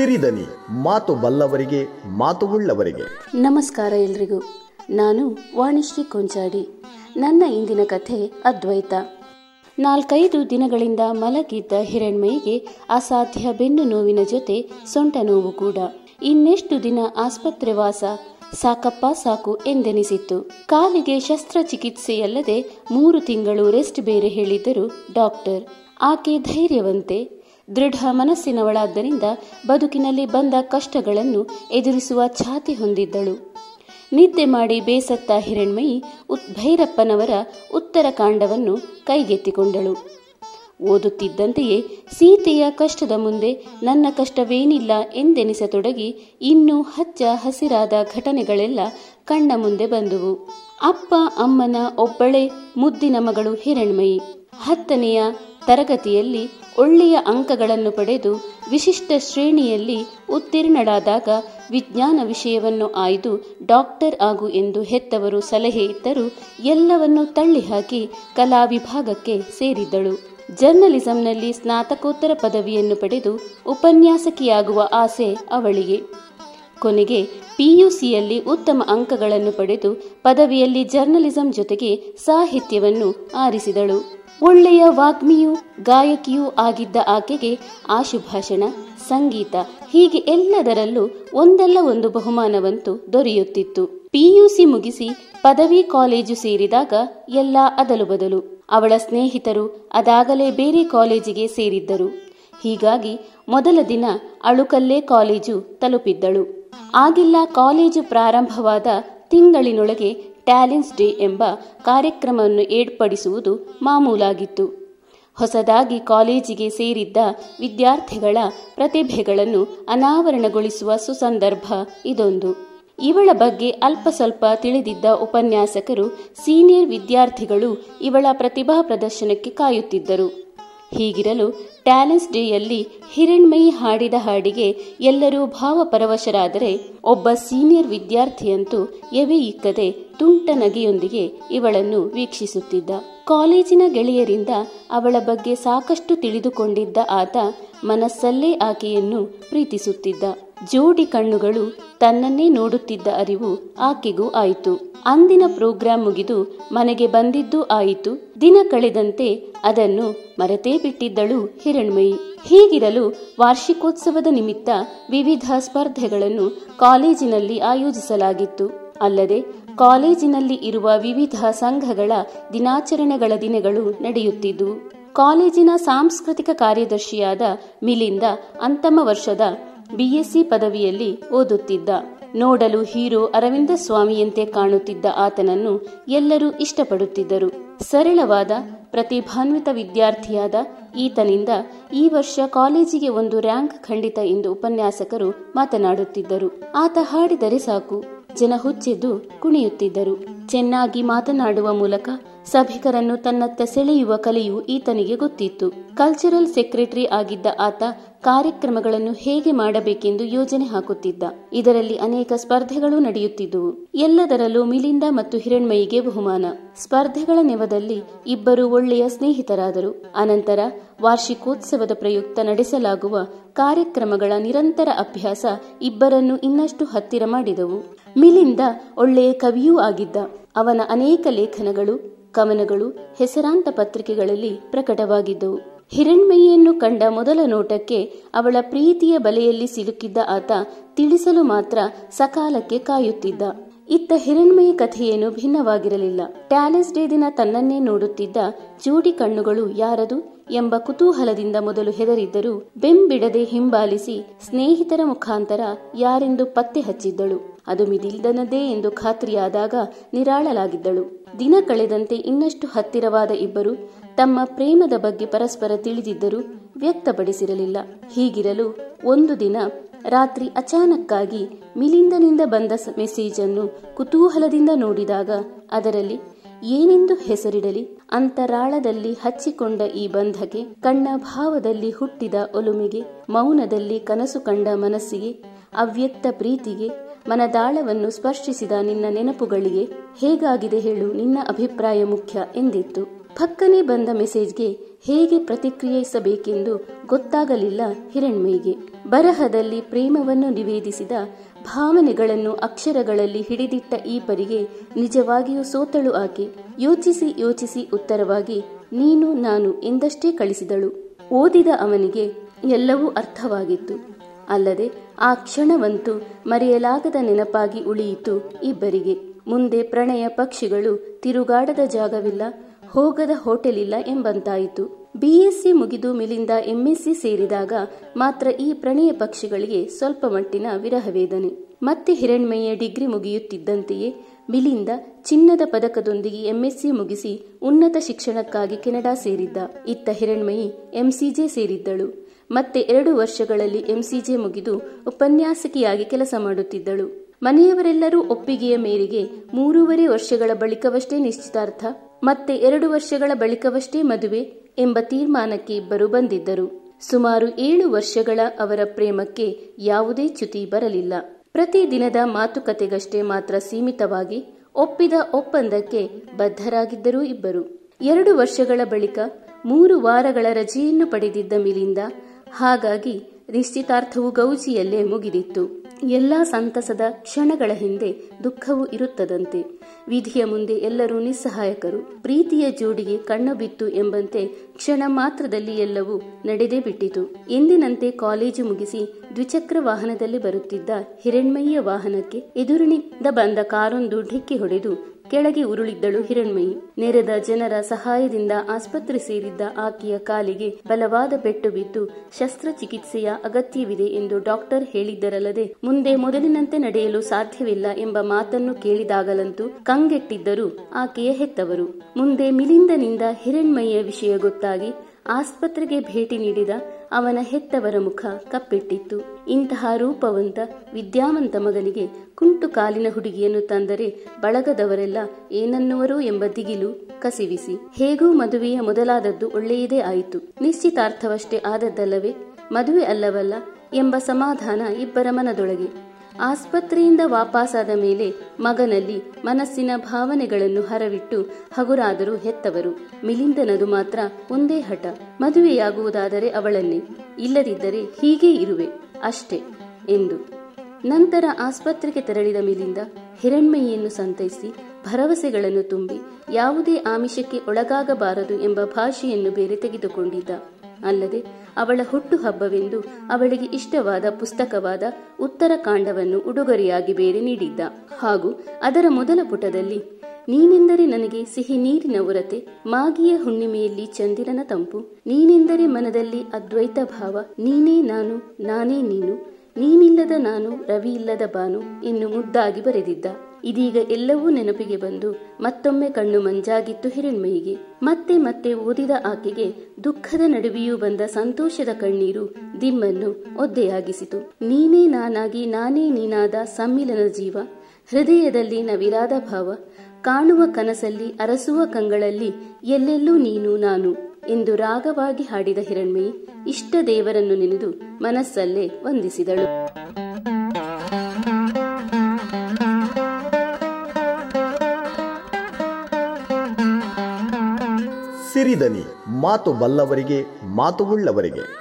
ಸಿರಿದನಿ, ಮಾತು ಬಲ್ಲವರಿಗೆ, ಮಾತು ಉಳ್ಳವರಿಗೆ. ನಮಸ್ಕಾರ ಎಲ್ರಿಗೂ. ನಾನು ವಾಣಿಶ್ರೀ ಕೊಂಚಾಡಿ. ನನ್ನ ಇಂದಿನ ಕಥೆ ಅದ್ವೈತ. ನಾಲ್ಕೈದು ದಿನಗಳಿಂದ ಮಲಗಿದ್ದ ಹಿರಣ್ಮಯಿಗೆ ಅಸಾಧ್ಯ ಬೆನ್ನು ನೋವಿನ ಜೊತೆ ಸೊಂಟ ನೋವು ಕೂಡ. ಇನ್ನೆಷ್ಟು ದಿನ ಆಸ್ಪತ್ರೆ ವಾಸ? ಸಾಕಪ್ಪ ಸಾಕು ಎಂದೆನಿಸಿತ್ತು. ಕಾಲಿಗೆ ಶಸ್ತ್ರಚಿಕಿತ್ಸೆಯಲ್ಲದೆ ಮೂರು ತಿಂಗಳು ರೆಸ್ಟ್ ಬೇರೆ ಹೇಳಿದ್ದರು ಡಾಕ್ಟರ್. ಆಕೆ ಧೈರ್ಯವಂತೆ ದೃಢ ಮನಸ್ಸಿನವಳಾದ್ದರಿಂದ ಬದುಕಿನಲ್ಲಿ ಬಂದ ಕಷ್ಟಗಳನ್ನು ಎದುರಿಸುವ ಛಾತಿ ಹೊಂದಿದ್ದಳು. ನಿದ್ದೆ ಮಾಡಿ ಬೇಸತ್ತ ಹಿರಣ್ಮಯಿ ಉತ್ ಭೈರಪ್ಪನವರ ಉತ್ತರ ಕಾಂಡವನ್ನು ಕೈಗೆತ್ತಿಕೊಂಡಳು. ಓದುತ್ತಿದ್ದಂತೆಯೇ ಸೀತೆಯ ಕಷ್ಟದ ಮುಂದೆ ನನ್ನ ಕಷ್ಟವೇನಿಲ್ಲ ಎಂದೆನಿಸತೊಡಗಿ ಇನ್ನೂ ಹಚ್ಚ ಹಸಿರಾದ ಘಟನೆಗಳೆಲ್ಲ ಕಣ್ಣ ಮುಂದೆ ಬಂದುವು. ಅಪ್ಪ, ಅಮ್ಮನ ಒಬ್ಬಳೆ ಮುದ್ದಿನ ಮಗಳು ಹಿರಣ್ಮಯಿ. ಹತ್ತನೆಯ ತರಗತಿಯಲ್ಲಿ ಒಳ್ಳೆಯ ಅಂಕಗಳನ್ನು ಪಡೆದು ವಿಶಿಷ್ಟ ಶ್ರೇಣಿಯಲ್ಲಿ ಉತ್ತೀರ್ಣಳಾದಾಗ ವಿಜ್ಞಾನ ವಿಷಯವನ್ನು ಆಯ್ದು ಡಾಕ್ಟರ್ ಆಗು ಎಂದು ಹೆತ್ತವರು ಸಲಹೆ ಇದ್ದರೂ ಎಲ್ಲವನ್ನೂ ತಳ್ಳಿಹಾಕಿ ಕಲಾ ವಿಭಾಗಕ್ಕೆ ಸೇರಿದ್ದಳು. ಜರ್ನಲಿಸಂನಲ್ಲಿ ಸ್ನಾತಕೋತ್ತರ ಪದವಿಯನ್ನು ಪಡೆದು ಉಪನ್ಯಾಸಕಿಯಾಗುವ ಆಸೆ ಅವಳಿಗೆ. ಕೊನೆಗೆ ಪಿಯುಸಿಯಲ್ಲಿ ಉತ್ತಮ ಅಂಕಗಳನ್ನು ಪಡೆದು ಪದವಿಯಲ್ಲಿ ಜರ್ನಲಿಸಂ ಜೊತೆಗೆ ಸಾಹಿತ್ಯವನ್ನು ಆರಿಸಿದಳು. ಒಳ್ಳೆಯ ವಾಗ್ಮಿಯೂ ಗಾಯಕಿಯೂ ಆಗಿದ್ದ ಆಕೆಗೆ ಆಶುಭಾಷಣ, ಸಂಗೀತ ಹೀಗೆ ಎಲ್ಲದರಲ್ಲೂ ಒಂದಲ್ಲ ಒಂದು ಬಹುಮಾನವಂತೂ ದೊರೆಯುತ್ತಿತ್ತು. ಪಿಯುಸಿ ಮುಗಿಸಿ ಪದವಿ ಕಾಲೇಜು ಸೇರಿದಾಗ ಎಲ್ಲ ಅದಲು ಬದಲು. ಅವಳ ಸ್ನೇಹಿತರು ಅದಾಗಲೇ ಬೇರೆ ಕಾಲೇಜಿಗೆ ಸೇರಿದ್ದರು. ಹೀಗಾಗಿ ಮೊದಲ ದಿನ ಅಳುಕಲ್ಲೇ ಕಾಲೇಜು ತಲುಪಿದ್ದಳು. ಆಗಿಲ್ಲ ಕಾಲೇಜು ಪ್ರಾರಂಭವಾದ ತಿಂಗಳಿನೊಳಗೆ ಟ್ಯಾಲೆಂಟ್ಸ್ ಡೇ ಎಂಬ ಕಾರ್ಯಕ್ರಮವನ್ನು ಏರ್ಪಡಿಸುವುದು ಮಾಮೂಲಾಗಿತ್ತು. ಹೊಸದಾಗಿ ಕಾಲೇಜಿಗೆ ಸೇರಿದ್ದ ವಿದ್ಯಾರ್ಥಿಗಳ ಪ್ರತಿಭೆಗಳನ್ನು ಅನಾವರಣಗೊಳಿಸುವ ಸುಸಂದರ್ಭ ಇದೊಂದು. ಇವಳ ಬಗ್ಗೆ ಅಲ್ಪ ಸ್ವಲ್ಪ ತಿಳಿದಿದ್ದ ಉಪನ್ಯಾಸಕರು ಸೀನಿಯರ್ ವಿದ್ಯಾರ್ಥಿಗಳು ಇವಳ ಪ್ರತಿಭಾ ಪ್ರದರ್ಶನಕ್ಕೆ ಕಾಯುತ್ತಿದ್ದರು. ಹೀಗಿರಲು ಟ್ಯಾಲೆನ್ಸ್ ಡೇಯಲ್ಲಿ ಹಿರಣ್ಮಯಿ ಹಾಡಿದ ಹಾಡಿಗೆ ಎಲ್ಲರೂ ಭಾವಪರವಶರಾದರೆ ಒಬ್ಬ ಸೀನಿಯರ್ ವಿದ್ಯಾರ್ಥಿಯಂತೂ ಎವೆ ಇಕ್ಕದೆ ತುಂಟ ನಗೆಯೊಂದಿಗೆ ಇವಳನ್ನು ವೀಕ್ಷಿಸುತ್ತಿದ್ದ. ಕಾಲೇಜಿನ ಗೆಳೆಯರಿಂದ ಅವಳ ಬಗ್ಗೆ ಸಾಕಷ್ಟು ತಿಳಿದುಕೊಂಡಿದ್ದ ಆತ ಮನಸ್ಸಲ್ಲೇ ಆಕೆಯನ್ನು ಪ್ರೀತಿಸುತ್ತಿದ್ದ. ಜೋಡಿ ಕಣ್ಣುಗಳು ತನ್ನನ್ನೇ ನೋಡುತ್ತಿದ್ದ ಅರಿವು ಆಕೆಗೂ ಆಯಿತು. ಅಂದಿನ ಪ್ರೋಗ್ರಾಂ ಮುಗಿದು ಮನೆಗೆ ಬಂದಿದ್ದೂ ಆಯಿತು. ದಿನ ಕಳೆದಂತೆ ಅದನ್ನು ಮರೆತೇ ಬಿಟ್ಟಿದ್ದಳು ಹಿರಣ್ಮಯಿ. ಹೀಗಿರಲು ವಾರ್ಷಿಕೋತ್ಸವದ ನಿಮಿತ್ತ ವಿವಿಧ ಸ್ಪರ್ಧೆಗಳನ್ನು ಕಾಲೇಜಿನಲ್ಲಿ ಆಯೋಜಿಸಲಾಗಿತ್ತು. ಅಲ್ಲದೆ ಕಾಲೇಜಿನಲ್ಲಿ ಇರುವ ವಿವಿಧ ಸಂಘಗಳ ದಿನಾಚರಣೆಗಳ ದಿನಗಳು ನಡೆಯುತ್ತಿದ್ದವು ಕಾಲೇಜಿನ ಸಾಂಸ್ಕೃತಿಕ ಕಾರ್ಯದರ್ಶಿಯಾದ ಮಿಲಿಂದ ಅಂತಮ ವರ್ಷದ ಬಿಎಸ್ಸಿ ಪದವಿಯಲ್ಲಿ ಓದುತ್ತಿದ್ದ. ನೋಡಲು ಹೀರೋ ಅರವಿಂದ ಸ್ವಾಮಿಯಂತೆ ಕಾಣುತ್ತಿದ್ದ ಆತನನ್ನು ಎಲ್ಲರೂ ಇಷ್ಟಪಡುತ್ತಿದ್ದರು. ಸರಳವಾದ, ಪ್ರತಿಭಾನ್ವಿತ ವಿದ್ಯಾರ್ಥಿಯಾದ ಈತನಿಂದ ಈ ವರ್ಷ ಕಾಲೇಜಿಗೆ ಒಂದು ರ್ಯಾಂಕ್ ಖಂಡಿತ ಎಂದು ಉಪನ್ಯಾಸಕರು ಮಾತನಾಡುತ್ತಿದ್ದರು. ಆತ ಹಾಡಿದರೆ ಸಾಕು. ಜನ ಹುಚ್ಚೆದ್ದು ಕುಣಿಯುತ್ತಿದ್ದರು. ಚೆನ್ನಾಗಿ ಮಾತನಾಡುವ ಮೂಲಕ ಸಭಿಕರನ್ನು ತನ್ನತ್ತ ಸೆಳೆಯುವ ಕಲೆಯು ಈತನಿಗೆ ಗೊತ್ತಿತ್ತು. ಕಲ್ಚರಲ್ ಸೆಕ್ರೆಟರಿ ಆಗಿದ್ದ ಆತ ಕಾರ್ಯಕ್ರಮಗಳನ್ನು ಹೇಗೆ ಮಾಡಬೇಕೆಂದು ಯೋಜನೆ ಹಾಕುತ್ತಿದ್ದ. ಇದರಲ್ಲಿ ಅನೇಕ ಸ್ಪರ್ಧೆಗಳು ನಡೆಯುತ್ತಿದ್ದುವು. ಎಲ್ಲದರಲ್ಲೂ ಮಿಲಿಂದ ಮತ್ತು ಹಿರಣ್ಮಯಿಗೆ ಬಹುಮಾನ. ಸ್ಪರ್ಧೆಗಳ ನೆವದಲ್ಲಿ ಇಬ್ಬರು ಒಳ್ಳೆಯ ಸ್ನೇಹಿತರಾದರು. ಅನಂತರ ವಾರ್ಷಿಕೋತ್ಸವದ ಪ್ರಯುಕ್ತ ನಡೆಸಲಾಗುವ ಕಾರ್ಯಕ್ರಮಗಳ ನಿರಂತರ ಅಭ್ಯಾಸ ಇಬ್ಬರನ್ನು ಇನ್ನಷ್ಟು ಹತ್ತಿರ ಮಾಡಿದವು. ಮಿಲಿಂದ ಒಳ್ಳೆಯ ಕವಿಯೂ ಆಗಿದ್ದ. ಅವನ ಅನೇಕ ಲೇಖನಗಳು ಕವನಗಳು ಹೆಸರಾಂತ ಪತ್ರಿಕೆಗಳಲ್ಲಿ ಪ್ರಕಟವಾಗಿದ್ದವು. ಹಿರಣ್ಮಯಿಯನ್ನು ಕಂಡ ಮೊದಲ ನೋಟಕ್ಕೆ ಅವಳ ಪ್ರೀತಿಯ ಬಲೆಯಲ್ಲಿ ಸಿಲುಕಿದ್ದ ಆತ ತಿಳಿಸಲು ಮಾತ್ರ ಸಕಾಲಕ್ಕೆ ಕಾಯುತ್ತಿದ್ದ. ಇತ್ತ ಹಿರಣ್ಮಯಿ ಕಥೆಯೇನು ಭಿನ್ನವಾಗಿರಲಿಲ್ಲ. ಟ್ಯಾಲೆಸ್ ಡೇ ದಿನ ತನ್ನನ್ನೇ ನೋಡುತ್ತಿದ್ದ ಜೋಡಿ ಕಣ್ಣುಗಳು ಯಾರದು ಎಂಬ ಕುತೂಹಲದಿಂದ ಮೊದಲು ಹೆದರಿದ್ದರೂ ಬೆಂಬಿಡದೆ ಹಿಂಬಾಲಿಸಿ ಸ್ನೇಹಿತರ ಮುಖಾಂತರ ಯಾರೆಂದು ಪತ್ತೆ ಹಚ್ಚಿದ್ದಳು. ಅದು ಮಿದಿಲ್ದನದೇ ಎಂದು ಖಾತ್ರಿಯಾದಾಗ ನಿರಾಳಲಾಗಿದ್ದಳು. ದಿನ ಕಳೆದಂತೆ ಇನ್ನಷ್ಟು ಹತ್ತಿರವಾದ ಇಬ್ಬರು ತಮ್ಮ ಪ್ರೇಮದ ಬಗ್ಗೆ ಪರಸ್ಪರ ತಿಳಿದಿದ್ದರೂ ವ್ಯಕ್ತಪಡಿಸಿರಲಿಲ್ಲ. ಹೀಗಿರಲು ಒಂದು ದಿನ ರಾತ್ರಿ ಅಚಾನಕ್ಕಾಗಿ ಮಿಲಿಂದನಿಂದ ಬಂದ ಮೆಸೇಜ್ ಅನ್ನು ಕುತೂಹಲದಿಂದ ನೋಡಿದಾಗ ಅದರಲ್ಲಿ ಏನೆಂದು ಹೆಸರಿಡಲಿ? ಅಂತರಾಳದಲ್ಲಿ ಹಚ್ಚಿಕೊಂಡ ಈ ಬಂಧಕ್ಕೆ ಕಣ್ಣ ಭಾವದಲ್ಲಿ ಹುಟ್ಟಿದ ಒಲುಮೆಗೆ, ಮೌನದಲ್ಲಿ ಕನಸು ಕಂಡ ಮನಸ್ಸಿಗೆ, ಅವ್ಯಕ್ತ ಪ್ರೀತಿಗೆ ಮನದಾಳವನ್ನು ಸ್ಪರ್ಶಿಸಿದ ನಿನ್ನ ನೆನಪುಗಳಿಗೆ ಹೇಗಾಗಿದೆ ಹೇಳು ನಿನ್ನ ಅಭಿಪ್ರಾಯ ಮುಖ್ಯ ಎಂದಿತ್ತು. ಪಕ್ಕನೆ ಬಂದ ಮೆಸೇಜ್ಗೆ ಹೇಗೆ ಪ್ರತಿಕ್ರಿಯಿಸಬೇಕೆಂದು ಗೊತ್ತಾಗಲಿಲ್ಲ ಹಿರಣ್ಮಯಿಗೆ. ಬರಹದಲ್ಲಿ ಪ್ರೇಮವನ್ನು ನಿವೇದಿಸಿದ ಭಾವನೆಗಳನ್ನು ಅಕ್ಷರಗಳಲ್ಲಿ ಹಿಡಿದಿಟ್ಟ ಈ ಪರಿಗೆ ನಿಜವಾಗಿಯೂ ಸೋತಳು ಆಕೆ. ಯೋಚಿಸಿ ಯೋಚಿಸಿ ಉತ್ತರವಾಗಿ, ನೀನು ನಾನು ಎಂದಷ್ಟೇ ಕಳಿಸಿದಳು. ಓದಿದ ಅವನಿಗೆ ಎಲ್ಲವೂ ಅರ್ಥವಾಗಿತ್ತು. ಅಲ್ಲದೆ ಆ ಕ್ಷಣವಂತೂ ಮರೆಯಲಾಗದ ನೆನಪಾಗಿ ಉಳಿಯಿತು ಇಬ್ಬರಿಗೆ. ಮುಂದೆ ಪ್ರಣಯ ಪಕ್ಷಿಗಳು ತಿರುಗಾಡದ ಜಾಗವಿಲ್ಲ, ಹೋಗದ ಹೋಟೆಲ್ ಇಲ್ಲ ಎಂಬಂತಾಯಿತು. ಬಿಎಸ್ಸಿ ಮುಗಿದು ಮಿಲಿಂದ ಎಂಎಸ್ಸಿ ಸೇರಿದಾಗ ಮಾತ್ರ ಈ ಪ್ರಣಯ ಪಕ್ಷಿಗಳಿಗೆ ಸ್ವಲ್ಪ ಮಟ್ಟಿನ ವಿರಹವೇದನೆ. ಮತ್ತೆ ಹಿರಣ್ಮಯ್ಯ ಡಿಗ್ರಿ ಮುಗಿಯುತ್ತಿದ್ದಂತೆಯೇ ಮಿಲಿಂದ ಚಿನ್ನದ ಪದಕದೊಂದಿಗೆ ಎಂಎಸ್ಸಿ ಮುಗಿಸಿ ಉನ್ನತ ಶಿಕ್ಷಣಕ್ಕಾಗಿ ಕೆನಡಾ ಸೇರಿದ್ದ. ಇತ್ತ ಹಿರಣ್ಮಯಿ ಎಂಸಿಜೆ ಸೇರಿದ್ದಳು. ಮತ್ತೆ ಎರಡು ವರ್ಷಗಳಲ್ಲಿ ಎಂಸಿಜೆ ಮುಗಿದು ಉಪನ್ಯಾಸಕಿಯಾಗಿ ಕೆಲಸ ಮಾಡುತ್ತಿದ್ದಳು. ಮನೆಯವರೆಲ್ಲರೂ ಒಪ್ಪಿಗೆಯ ಮೇರೆಗೆ ಮೂರೂವರೆ ವರ್ಷಗಳ ಬಳಿಕವಷ್ಟೇ ನಿಶ್ಚಿತಾರ್ಥ, ಮತ್ತೆ ಎರಡು ವರ್ಷಗಳ ಬಳಿಕವಷ್ಟೇ ಮದುವೆ ಎಂಬ ತೀರ್ಮಾನಕ್ಕೆ ಇಬ್ಬರು ಬಂದಿದ್ದರು. ಸುಮಾರು ಏಳು ವರ್ಷಗಳ ಅವರ ಪ್ರೇಮಕ್ಕೆ ಯಾವುದೇ ಚ್ಯುತಿ ಬರಲಿಲ್ಲ. ಪ್ರತಿದಿನದ ಮಾತುಕತೆಗಷ್ಟೇ ಮಾತ್ರ ಸೀಮಿತವಾಗಿ ಒಪ್ಪಿದ ಒಪ್ಪಂದಕ್ಕೆ ಬದ್ಧರಾಗಿದ್ದರು ಇಬ್ಬರು. ಎರಡು ವರ್ಷಗಳ ಬಳಿಕ ಮೂರು ವಾರಗಳ ರಜೆಯನ್ನು ಪಡೆದಿದ್ದ ಮಿಲಿಂದ ಹಾಗಾಗಿ ನಿಶ್ಚಿತಾರ್ಥವು ಗೌಜಿಯಲ್ಲೇ ಮುಗಿದಿತ್ತು. ಎಲ್ಲ ಸಂತಸದ ಕ್ಷಣಗಳ ಹಿಂದೆ ದುಃಖವೂ ಇರುತ್ತದಂತೆ. ವಿಧಿಯ ಮುಂದೆ ಎಲ್ಲರೂ ನಿಸ್ಸಹಾಯಕರು. ಪ್ರೀತಿಯ ಜೋಡಿಗೆ ಕಣ್ಣು ಬಿತ್ತು ಎಂಬಂತೆ ಕ್ಷಣ ಮಾತ್ರದಲ್ಲಿ ಎಲ್ಲವೂ ನಡೆದೇ ಬಿಟ್ಟಿತು. ಎಂದಿನಂತೆ ಕಾಲೇಜು ಮುಗಿಸಿ ದ್ವಿಚಕ್ರ ವಾಹನದಲ್ಲಿ ಬರುತ್ತಿದ್ದ ಹಿರಣ್ಮಯ್ಯ ವಾಹನಕ್ಕೆ ಎದುರಿನಿಂದ ಬಂದ ಕಾರೊಂದು ಢಿಕ್ಕಿ ಹೊಡೆದು ಕೆಳಗೆ ಉರುಳಿದ್ದಳು ಹಿರಣ್ಮಯಿ. ನೆರೆದ ಜನರ ಸಹಾಯದಿಂದ ಆಸ್ಪತ್ರೆ ಸೇರಿದ್ದ ಆಕೆಯ ಕಾಲಿಗೆ ಬಲವಾದ ಪೆಟ್ಟು ಬಿದ್ದು ಶಸ್ತ್ರಚಿಕಿತ್ಸೆಯ ಅಗತ್ಯವಿದೆ ಎಂದು ಡಾಕ್ಟರ್ ಹೇಳಿದ್ದರಲ್ಲದೆ, ಮುಂದೆ ಮೊದಲಿನಂತೆ ನಡೆಯಲು ಸಾಧ್ಯವಿಲ್ಲ ಎಂಬ ಮಾತನ್ನು ಕೇಳಿದಾಗಲಂತೂ ಕಂಗೆಟ್ಟಿದ್ದರು ಆಕೆಯ ಹೆತ್ತವರು. ಮುಂದೆ ಮಿಲಿಂದನಿಂದ ಹಿರಣ್ಮಯಿಯ ವಿಷಯ ಗೊತ್ತಾಗಿ ಆಸ್ಪತ್ರೆಗೆ ಭೇಟಿ ನೀಡಿದ ಅವನ ಹೆತ್ತವರ ಮುಖ ಕಪ್ಪಿಟ್ಟಿತ್ತು. ಇಂತಹ ರೂಪವಂತ, ವಿದ್ಯಾವಂತ ಮಗನಿಗೆ ಕುಂಟು ಕಾಲಿನ ಹುಡುಗಿಯನ್ನು ತಂದರೆ ಬಳಗದವರೆಲ್ಲ ಏನನ್ನುವರು ಎಂಬ ದಿಗಿಲು ಕಸಿವಿಸಿ. ಹೇಗೂ ಮದುವೆಯ ಮೊದಲಾದದ್ದು ಒಳ್ಳೆಯದೇ ಆಯಿತು. ನಿಶ್ಚಿತಾರ್ಥವಷ್ಟೇ ಆದದ್ದಲ್ಲವೇ? ಮದುವೆ ಅಲ್ಲವಲ್ಲ ಎಂಬ ಸಮಾಧಾನ ಇಬ್ಬರ ಮನದೊಳಗೆ. ಆಸ್ಪತ್ರೆಯಿಂದ ವಾಪಸಾದ ಮೇಲೆ ಮಗನಲ್ಲಿ ಮನಸ್ಸಿನ ಭಾವನೆಗಳನ್ನು ಹರವಿಟ್ಟು ಹಗುರಾದರೂ ಹೆತ್ತವರು. ಮಿಲಿಂದನದು ಮಾತ್ರ ಒಂದೇ ಹಠ. ಮದುವೆಯಾಗುವುದಾದರೆ ಅವಳನ್ನೇ, ಇಲ್ಲದಿದ್ದರೆ ಹೀಗೇ ಇರುವೆ, ಅಷ್ಟೇ, ಎಂದು. ನಂತರ ಆಸ್ಪತ್ರೆಗೆ ತೆರಳಿದ ಮಿಲಿಂದ ಹಿರಣ್ಮಯಿಯನ್ನು ಸಂತೈಸಿ ಭರವಸೆಗಳನ್ನು ತುಂಬಿ ಯಾವುದೇ ಆಮಿಷಕ್ಕೆ ಒಳಗಾಗಬಾರದು ಎಂಬ ಭಾಷೆಯನ್ನು ಬೇರೆ ತೆಗೆದುಕೊಂಡಿದ್ದ. ಅಲ್ಲದೆ ಅವಳ ಹುಟ್ಟುಹಬ್ಬವೆಂದು ಅವಳಿಗೆ ಇಷ್ಟವಾದ ಪುಸ್ತಕವಾದ ಉತ್ತರಕಾಂಡವನ್ನು ಉಡುಗೊರೆಯಾಗಿ ಬೇರೆ ನೀಡಿದ್ದ. ಹಾಗೂ ಅದರ ಮೊದಲ ಪುಟದಲ್ಲಿ, ನೀನೆಂದರೆ ನನಗೆ ಸಿಹಿ ನೀರಿನ ಉರತೆ ಮಾಗಿಯ ಹುಣ್ಣಿಮೆಯಲ್ಲಿ ಚಂದಿರನ ತಂಪು, ನೀನೆಂದರೆ ಮನದಲ್ಲಿ ಅದ್ವೈತ ಭಾವ, ನೀನೇ ನಾನು, ನಾನೇ ನೀನು, ನೀನಿಲ್ಲದ ನಾನು ರವಿ ಇಲ್ಲದ ಬಾನು ಇನ್ನು ಮುದ್ದಾಗಿ ಬರೆದಿದ್ದ. ಇದೀಗ ಎಲ್ಲವೂ ನೆನಪಿಗೆ ಬಂದು ಮತ್ತೊಮ್ಮೆ ಕಣ್ಣು ಮಂಜಾಗಿತ್ತು ಹಿರಣ್ಮಯಿಗೆ. ಮತ್ತೆ ಮತ್ತೆ ಓದಿದ ಆಕೆಗೆ ದುಃಖದ ನಡುವೆಯೂ ಬಂದ ಸಂತೋಷದ ಕಣ್ಣೀರು ದಿಮ್ಮನ್ನು ಒದ್ದೆಯಾಗಿಸಿತು. ನೀನೇ ನಾನಾಗಿ ನಾನೇ ನೀನಾದ ಸಮ್ಮಿಲನ ಜೀವ. ಹೃದಯದಲ್ಲಿ ನವಿರಾದ ಭಾವ. ಕಾಣುವ ಕನಸಲ್ಲಿ ಅರಸುವ ಕಂಗಳಲ್ಲಿ ಎಲ್ಲೆಲ್ಲೂ ನೀನು ನಾನು ಎಂದು ರಾಗವಾಗಿ ಹಾಡಿದ ಹಿರಣ್ಮಯಿ ಇಷ್ಟ ದೇವರನ್ನು ನೆನೆದು ಮನಸ್ಸಲ್ಲೇ ವಂದಿಸಿದಳು. ಸಿರಿದನಿ ಮಾತು ಬಲ್ಲವರಿಗೆ ಮಾತು ಉಳ್ಳವರಿಗೆ.